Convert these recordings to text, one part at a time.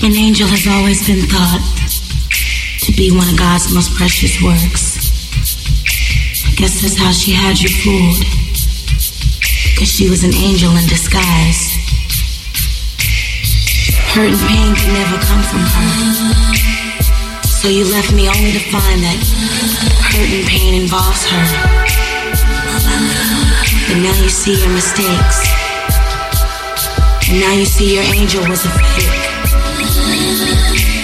An angel has always been thought to be one of God's most precious works. I guess that's how she had you fooled. Because she was an angel in disguise. Hurt and pain can never come from her. So you left me only to find that hurt and pain involves her. But now you see your mistakes. And now you see your angel was a fake.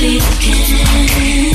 begin.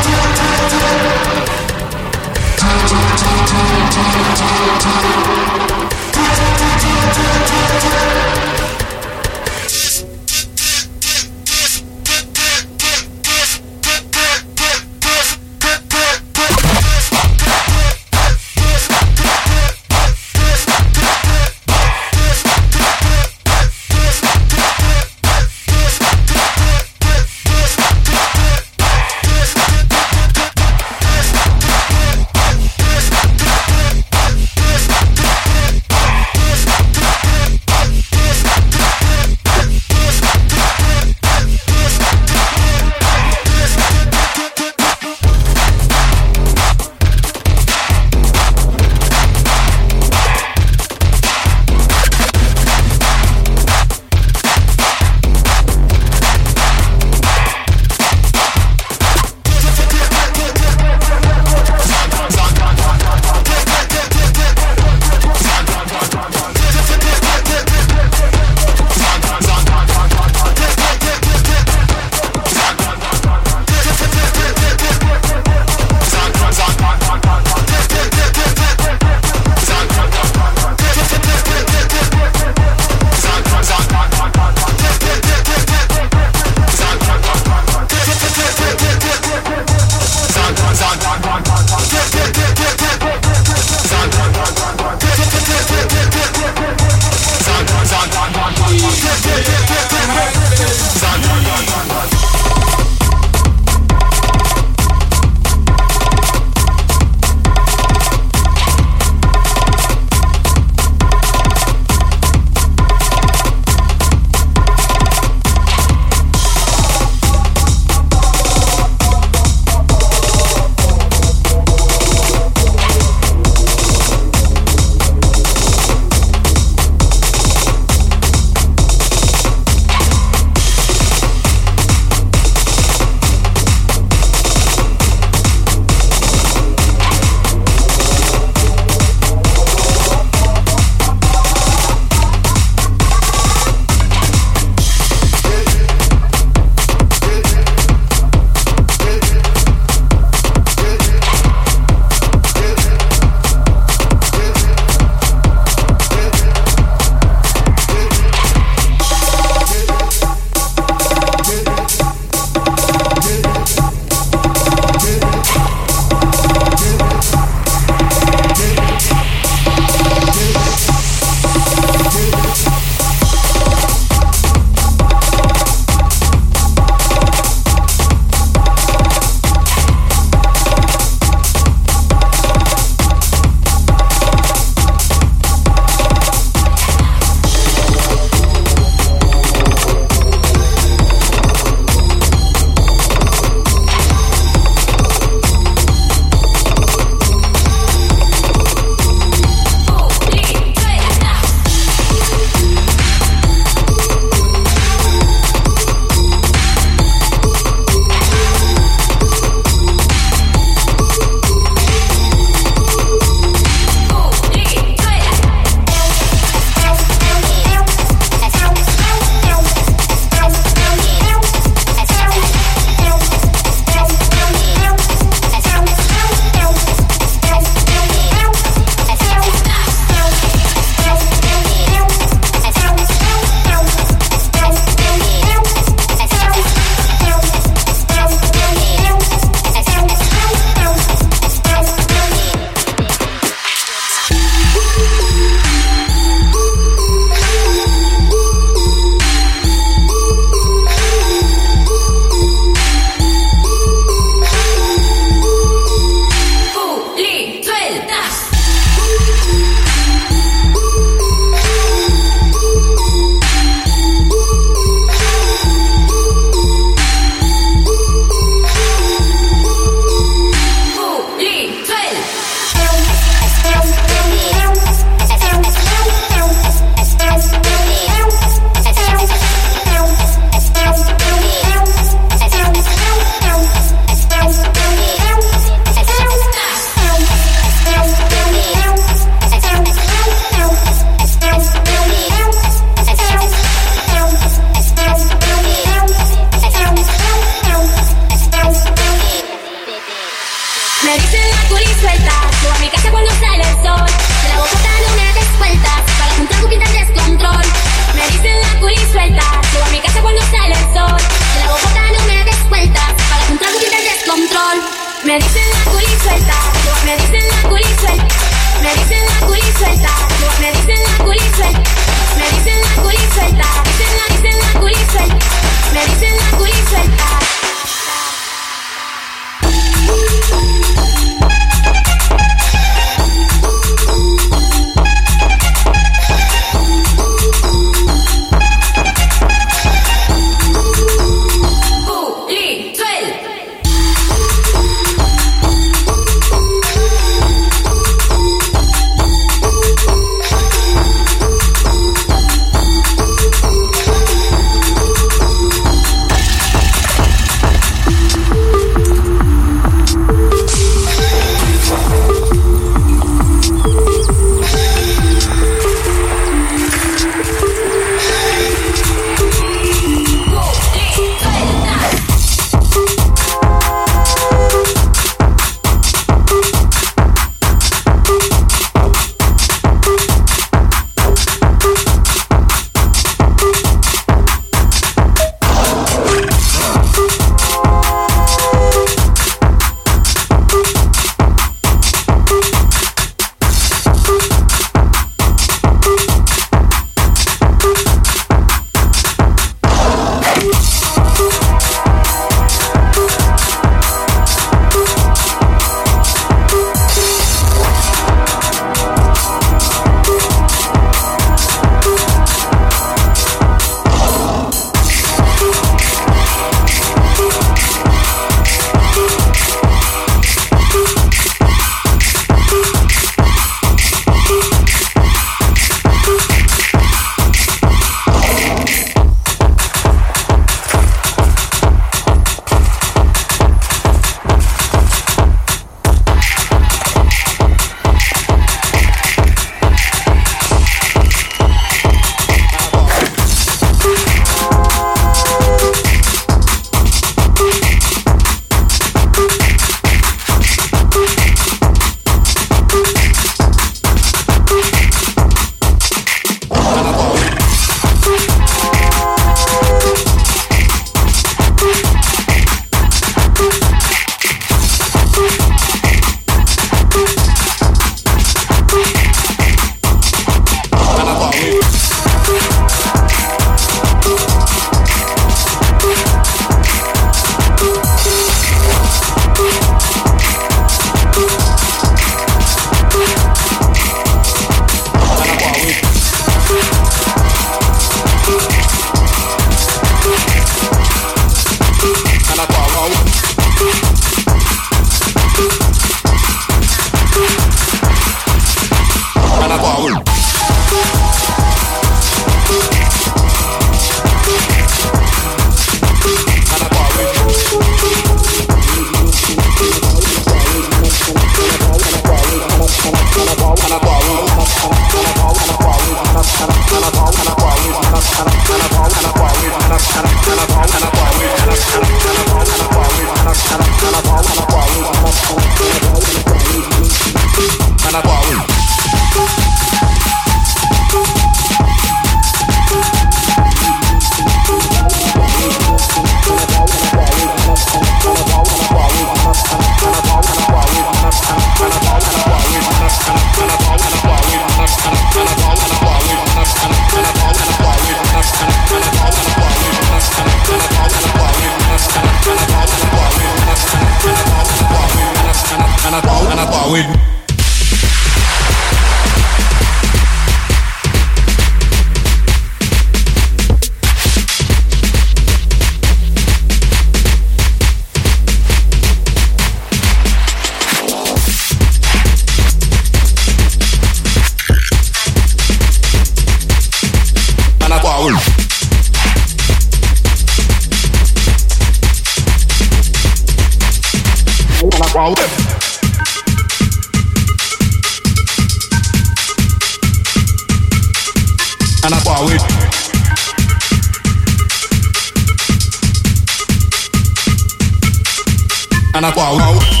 And I go out.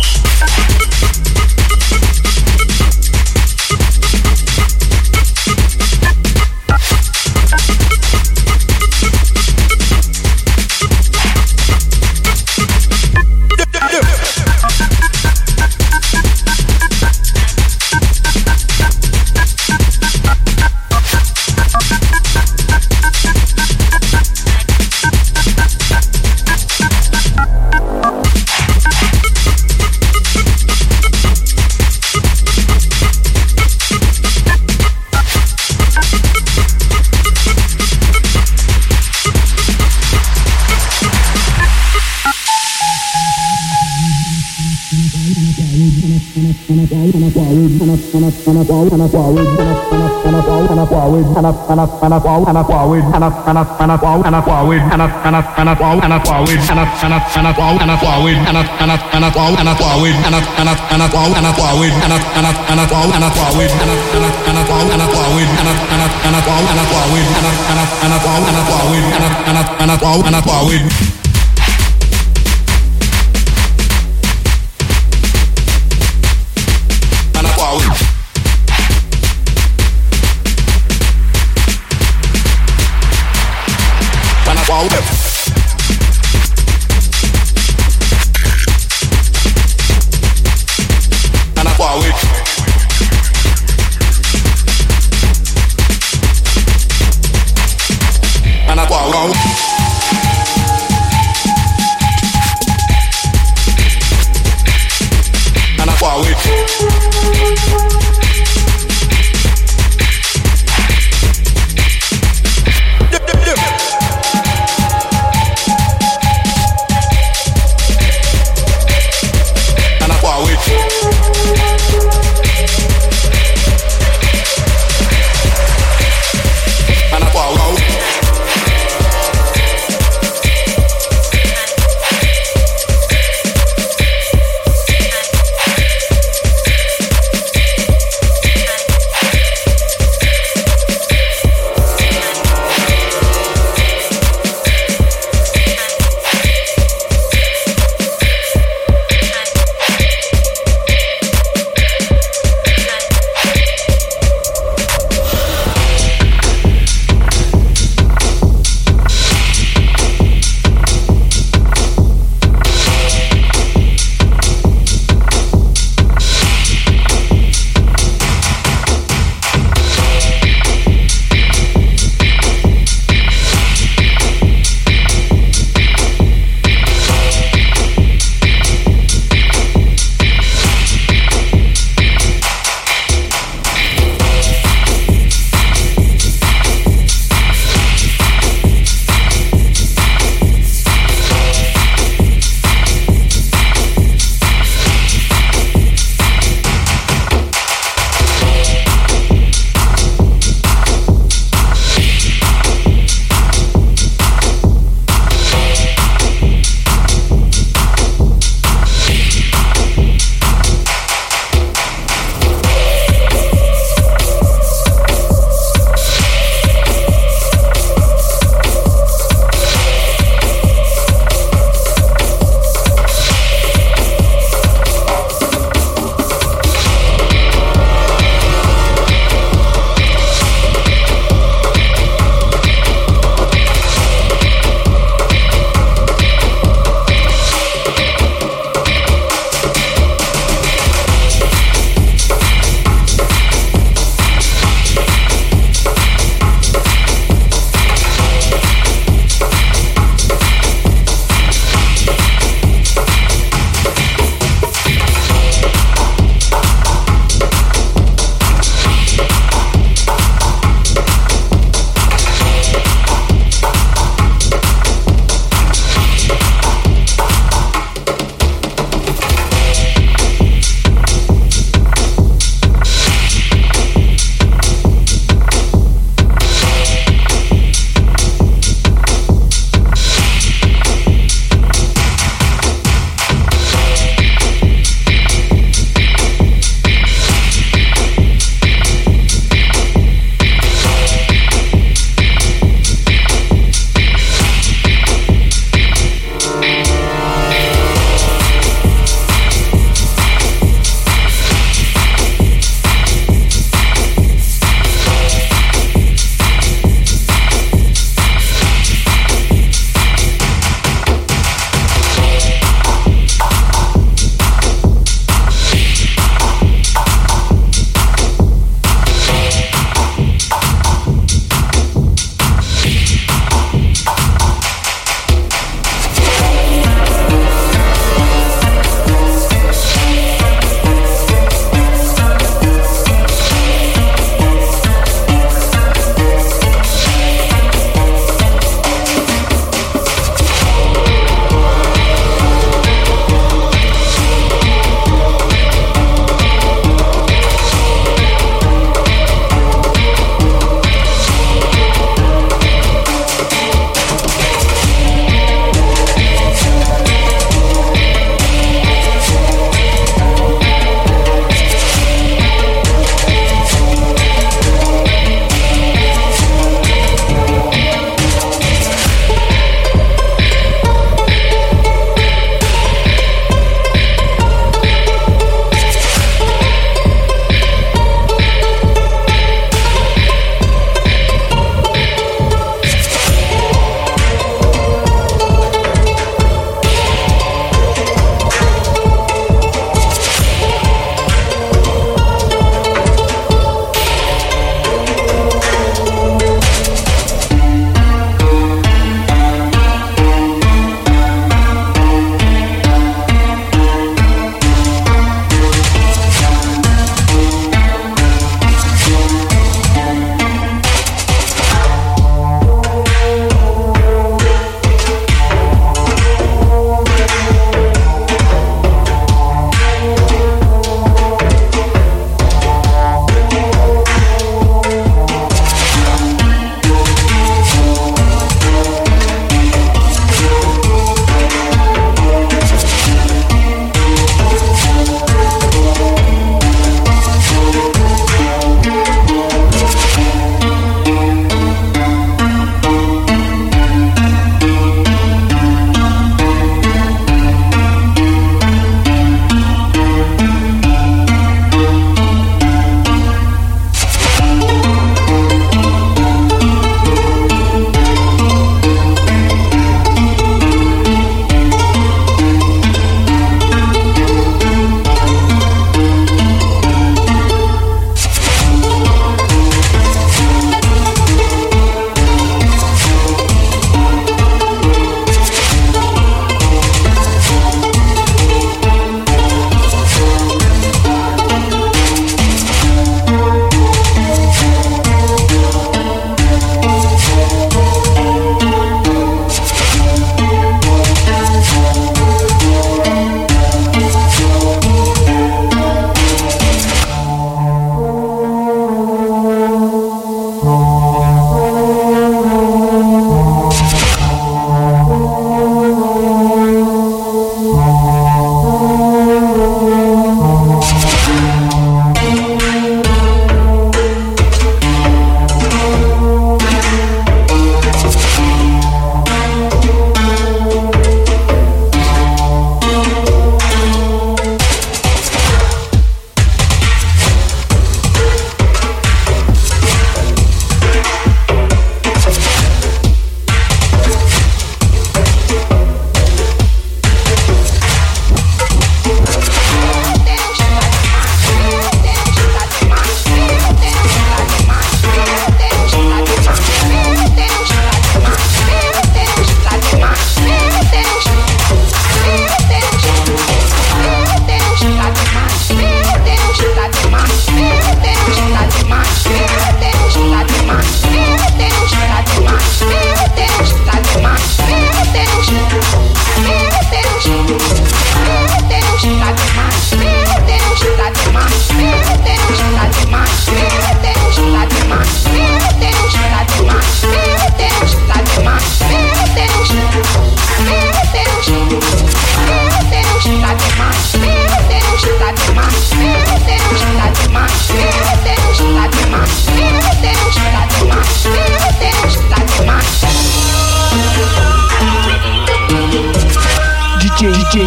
forward and a forward and a forward and a forward and a forward and a and a and a forward and a forward and a and a and a forward and a forward and a and a and a forward and a forward and a and a and a forward and a forward and a and a and a forward and a forward and a and a and a forward and a forward and a and a and a forward and a forward and a and a and a forward and a forward and a and a and a forward and a forward and a and a and a forward and a forward and a and a and a forward and a forward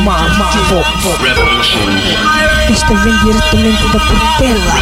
mamá, Esto viene directamente de Portela.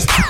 is.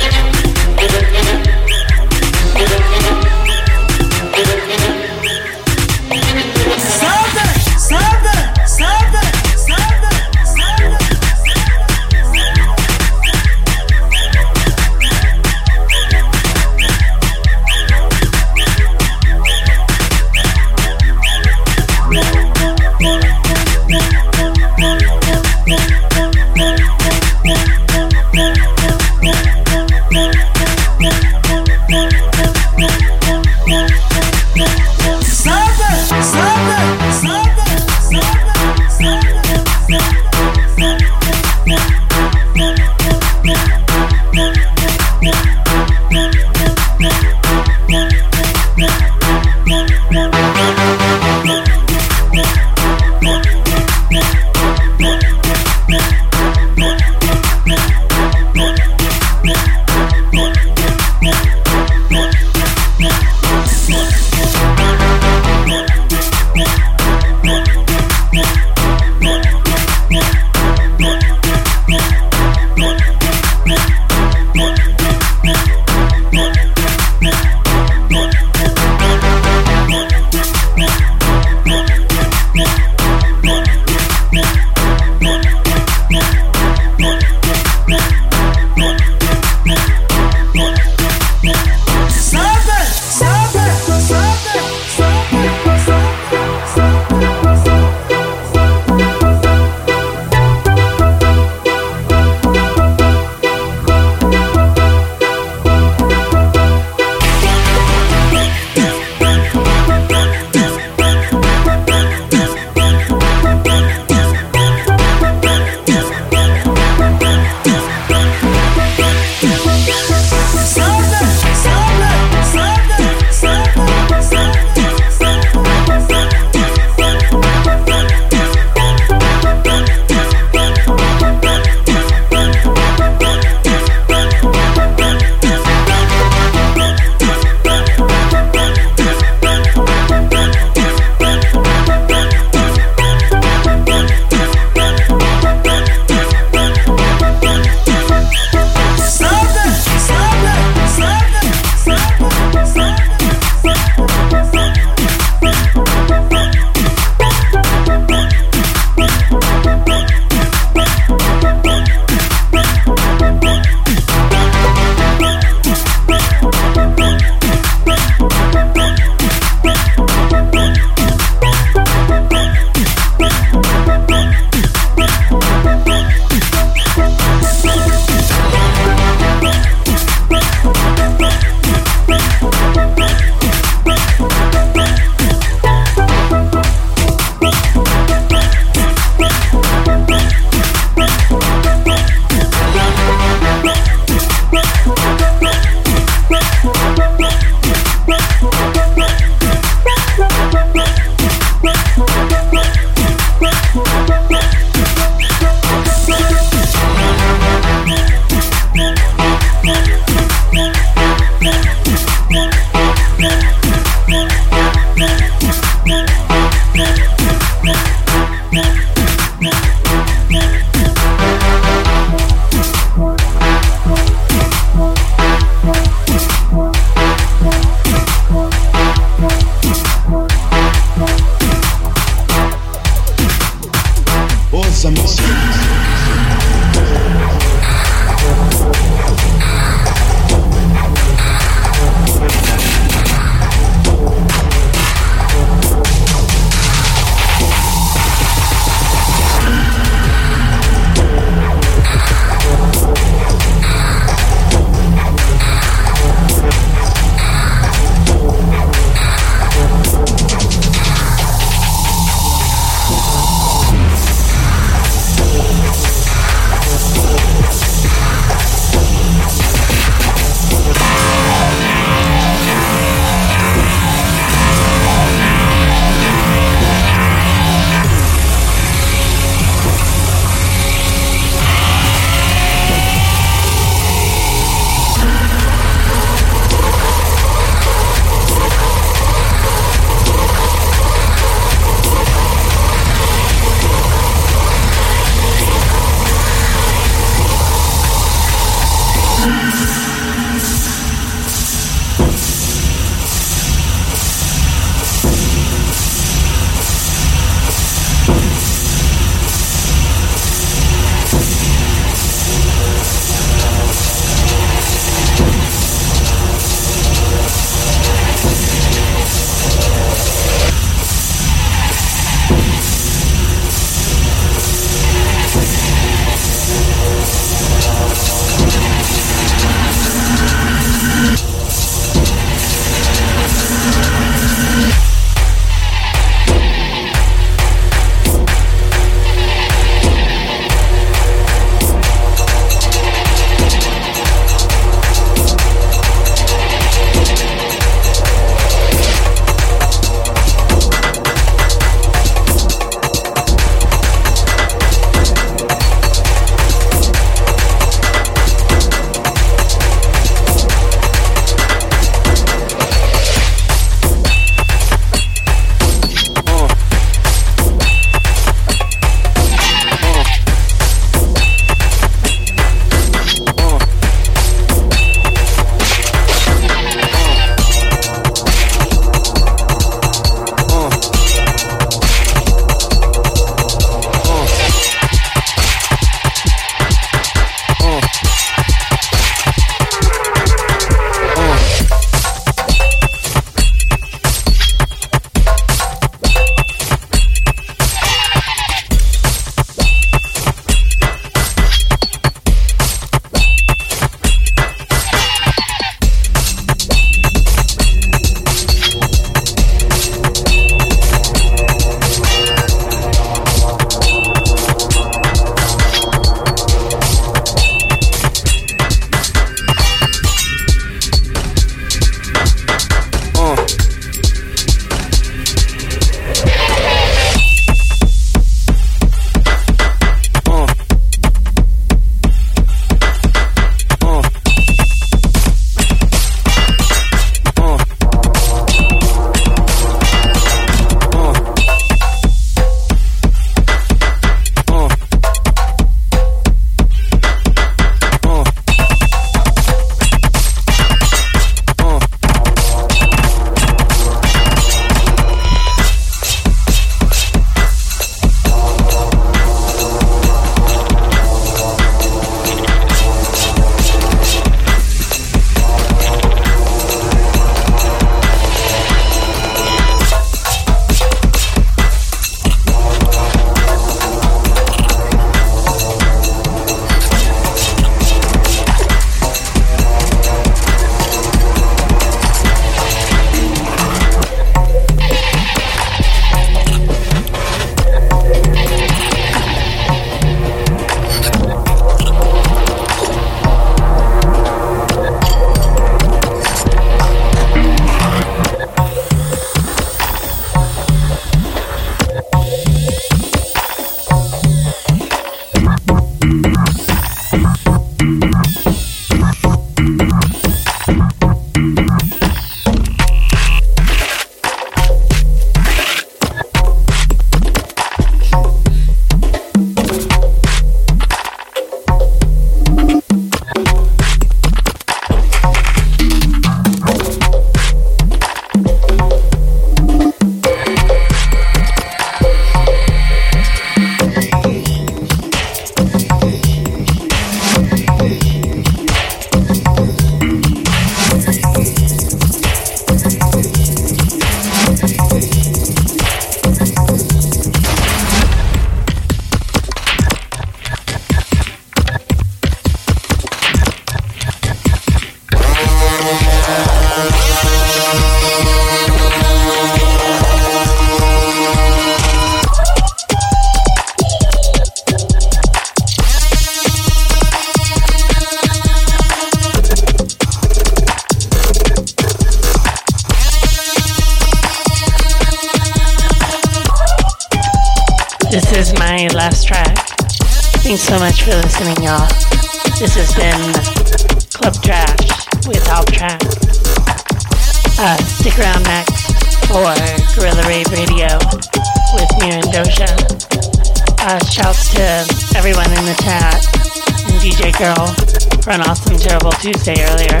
Tuesday earlier.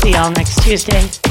See y'all next Tuesday.